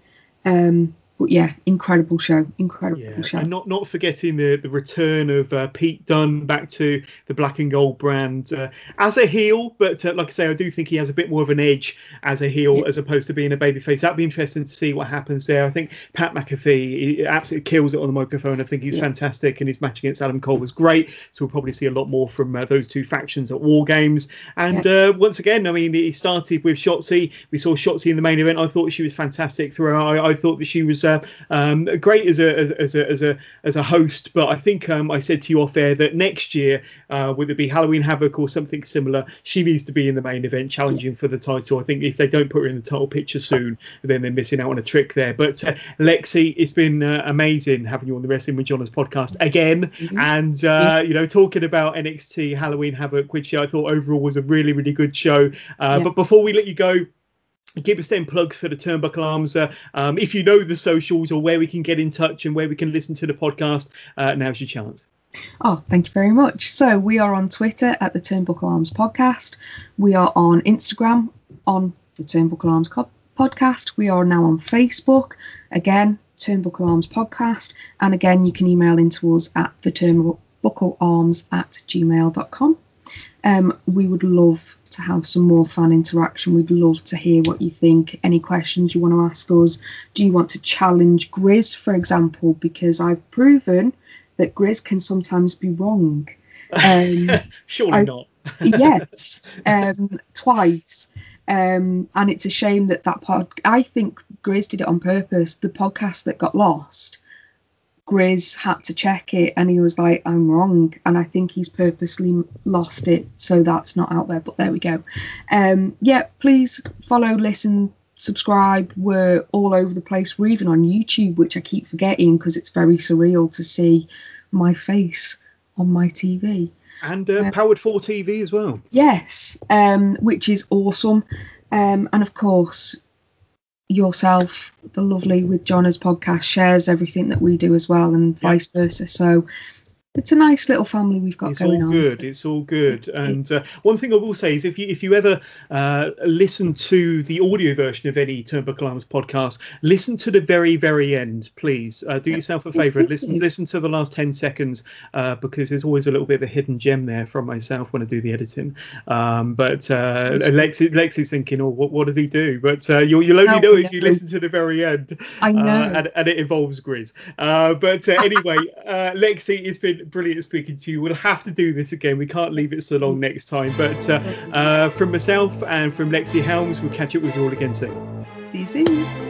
Um, but yeah, incredible show, incredible yeah, show. And not not forgetting the the return of uh, Pete Dunne back to the black and gold brand uh, as a heel, but uh, like I say, I do think he has a bit more of an edge as a heel yeah. as opposed to being a babyface. That'd be interesting to see what happens there. I think Pat McAfee absolutely kills it on the microphone. I think he's yeah. fantastic, and his match against Adam Cole was great. So we'll probably see a lot more from uh, those two factions at War Games. And uh, once again, I mean, he started with Shotzi. We saw Shotzi in the main event. I thought she was fantastic throughout. I, I thought that she was uh, um, great as a as a as a as a host, but I think um, I said to you off air that next year, uh, would it be Halloween Havoc or something similar, she needs to be in the main event challenging for the title. I think if they don't put her in the title picture soon, then they're missing out on a trick there. But uh, Lexi, it's been uh, amazing having you on the Wrestling with Johners podcast again, mm-hmm. and uh, yeah. you know talking about NXT Halloween Havoc, which I thought overall was a really really good show. Uh, yeah. But before we let you go give us them plugs for the turnbuckle arms uh, um, if you know the socials or where we can get in touch and where we can listen to the podcast uh, now's your chance Oh, thank you very much. So we are on Twitter at the Turnbuckle Arms Podcast. We are on Instagram on the Turnbuckle Arms podcast. We are now on Facebook. Again, Turnbuckle Arms podcast. And again, you can email into us at the Turnbuckle Arms at gmail.com. Um, we would love to have some more fan interaction. We'd love to hear what you think. Any questions you want to ask us? Do you want to challenge Grizz, for example? Because I've proven that Grizz can sometimes be wrong. Um, Surely I- not. yes, um, twice. Um, and it's a shame that that pod. I think Grizz did it on purpose. The podcast that got lost, Grizz had to check it, and he was like, "I'm wrong," and I think he's purposely lost it, so that's not out there. But there we go. Um, yeah, please follow, listen, subscribe. We're all over the place. We're even on YouTube, which I keep forgetting because it's very surreal to see my face on my TV. And uh, Powered 4 TV as well. Yes, um, which is awesome. Um, and of course, yourself, the lovely with Johners podcast, shares everything that we do as well, and vice versa. So it's a nice little family we've got going on. It's going all on. good. It's all good. And uh, one thing I will say is, if you if you ever uh, listen to the audio version of any Turnbuckle Arms podcast, listen to the very very end, please. Uh, do yourself a favour and listen listen to the last ten seconds uh, because there's always a little bit of a hidden gem there from myself when I do the editing. Um, but uh, Lexi Lexi's thinking, oh, what what does he do? But uh, you'll you'll only know if you listen to the very end. I know. And, and it involves Grizz. Uh, but uh, anyway, uh, Lexi, it's brilliant speaking to you. We'll have to do this again. We can't leave it so long next time. But uh, uh, from myself and from Lexi Helms, we'll catch up with you all again soon. See you soon.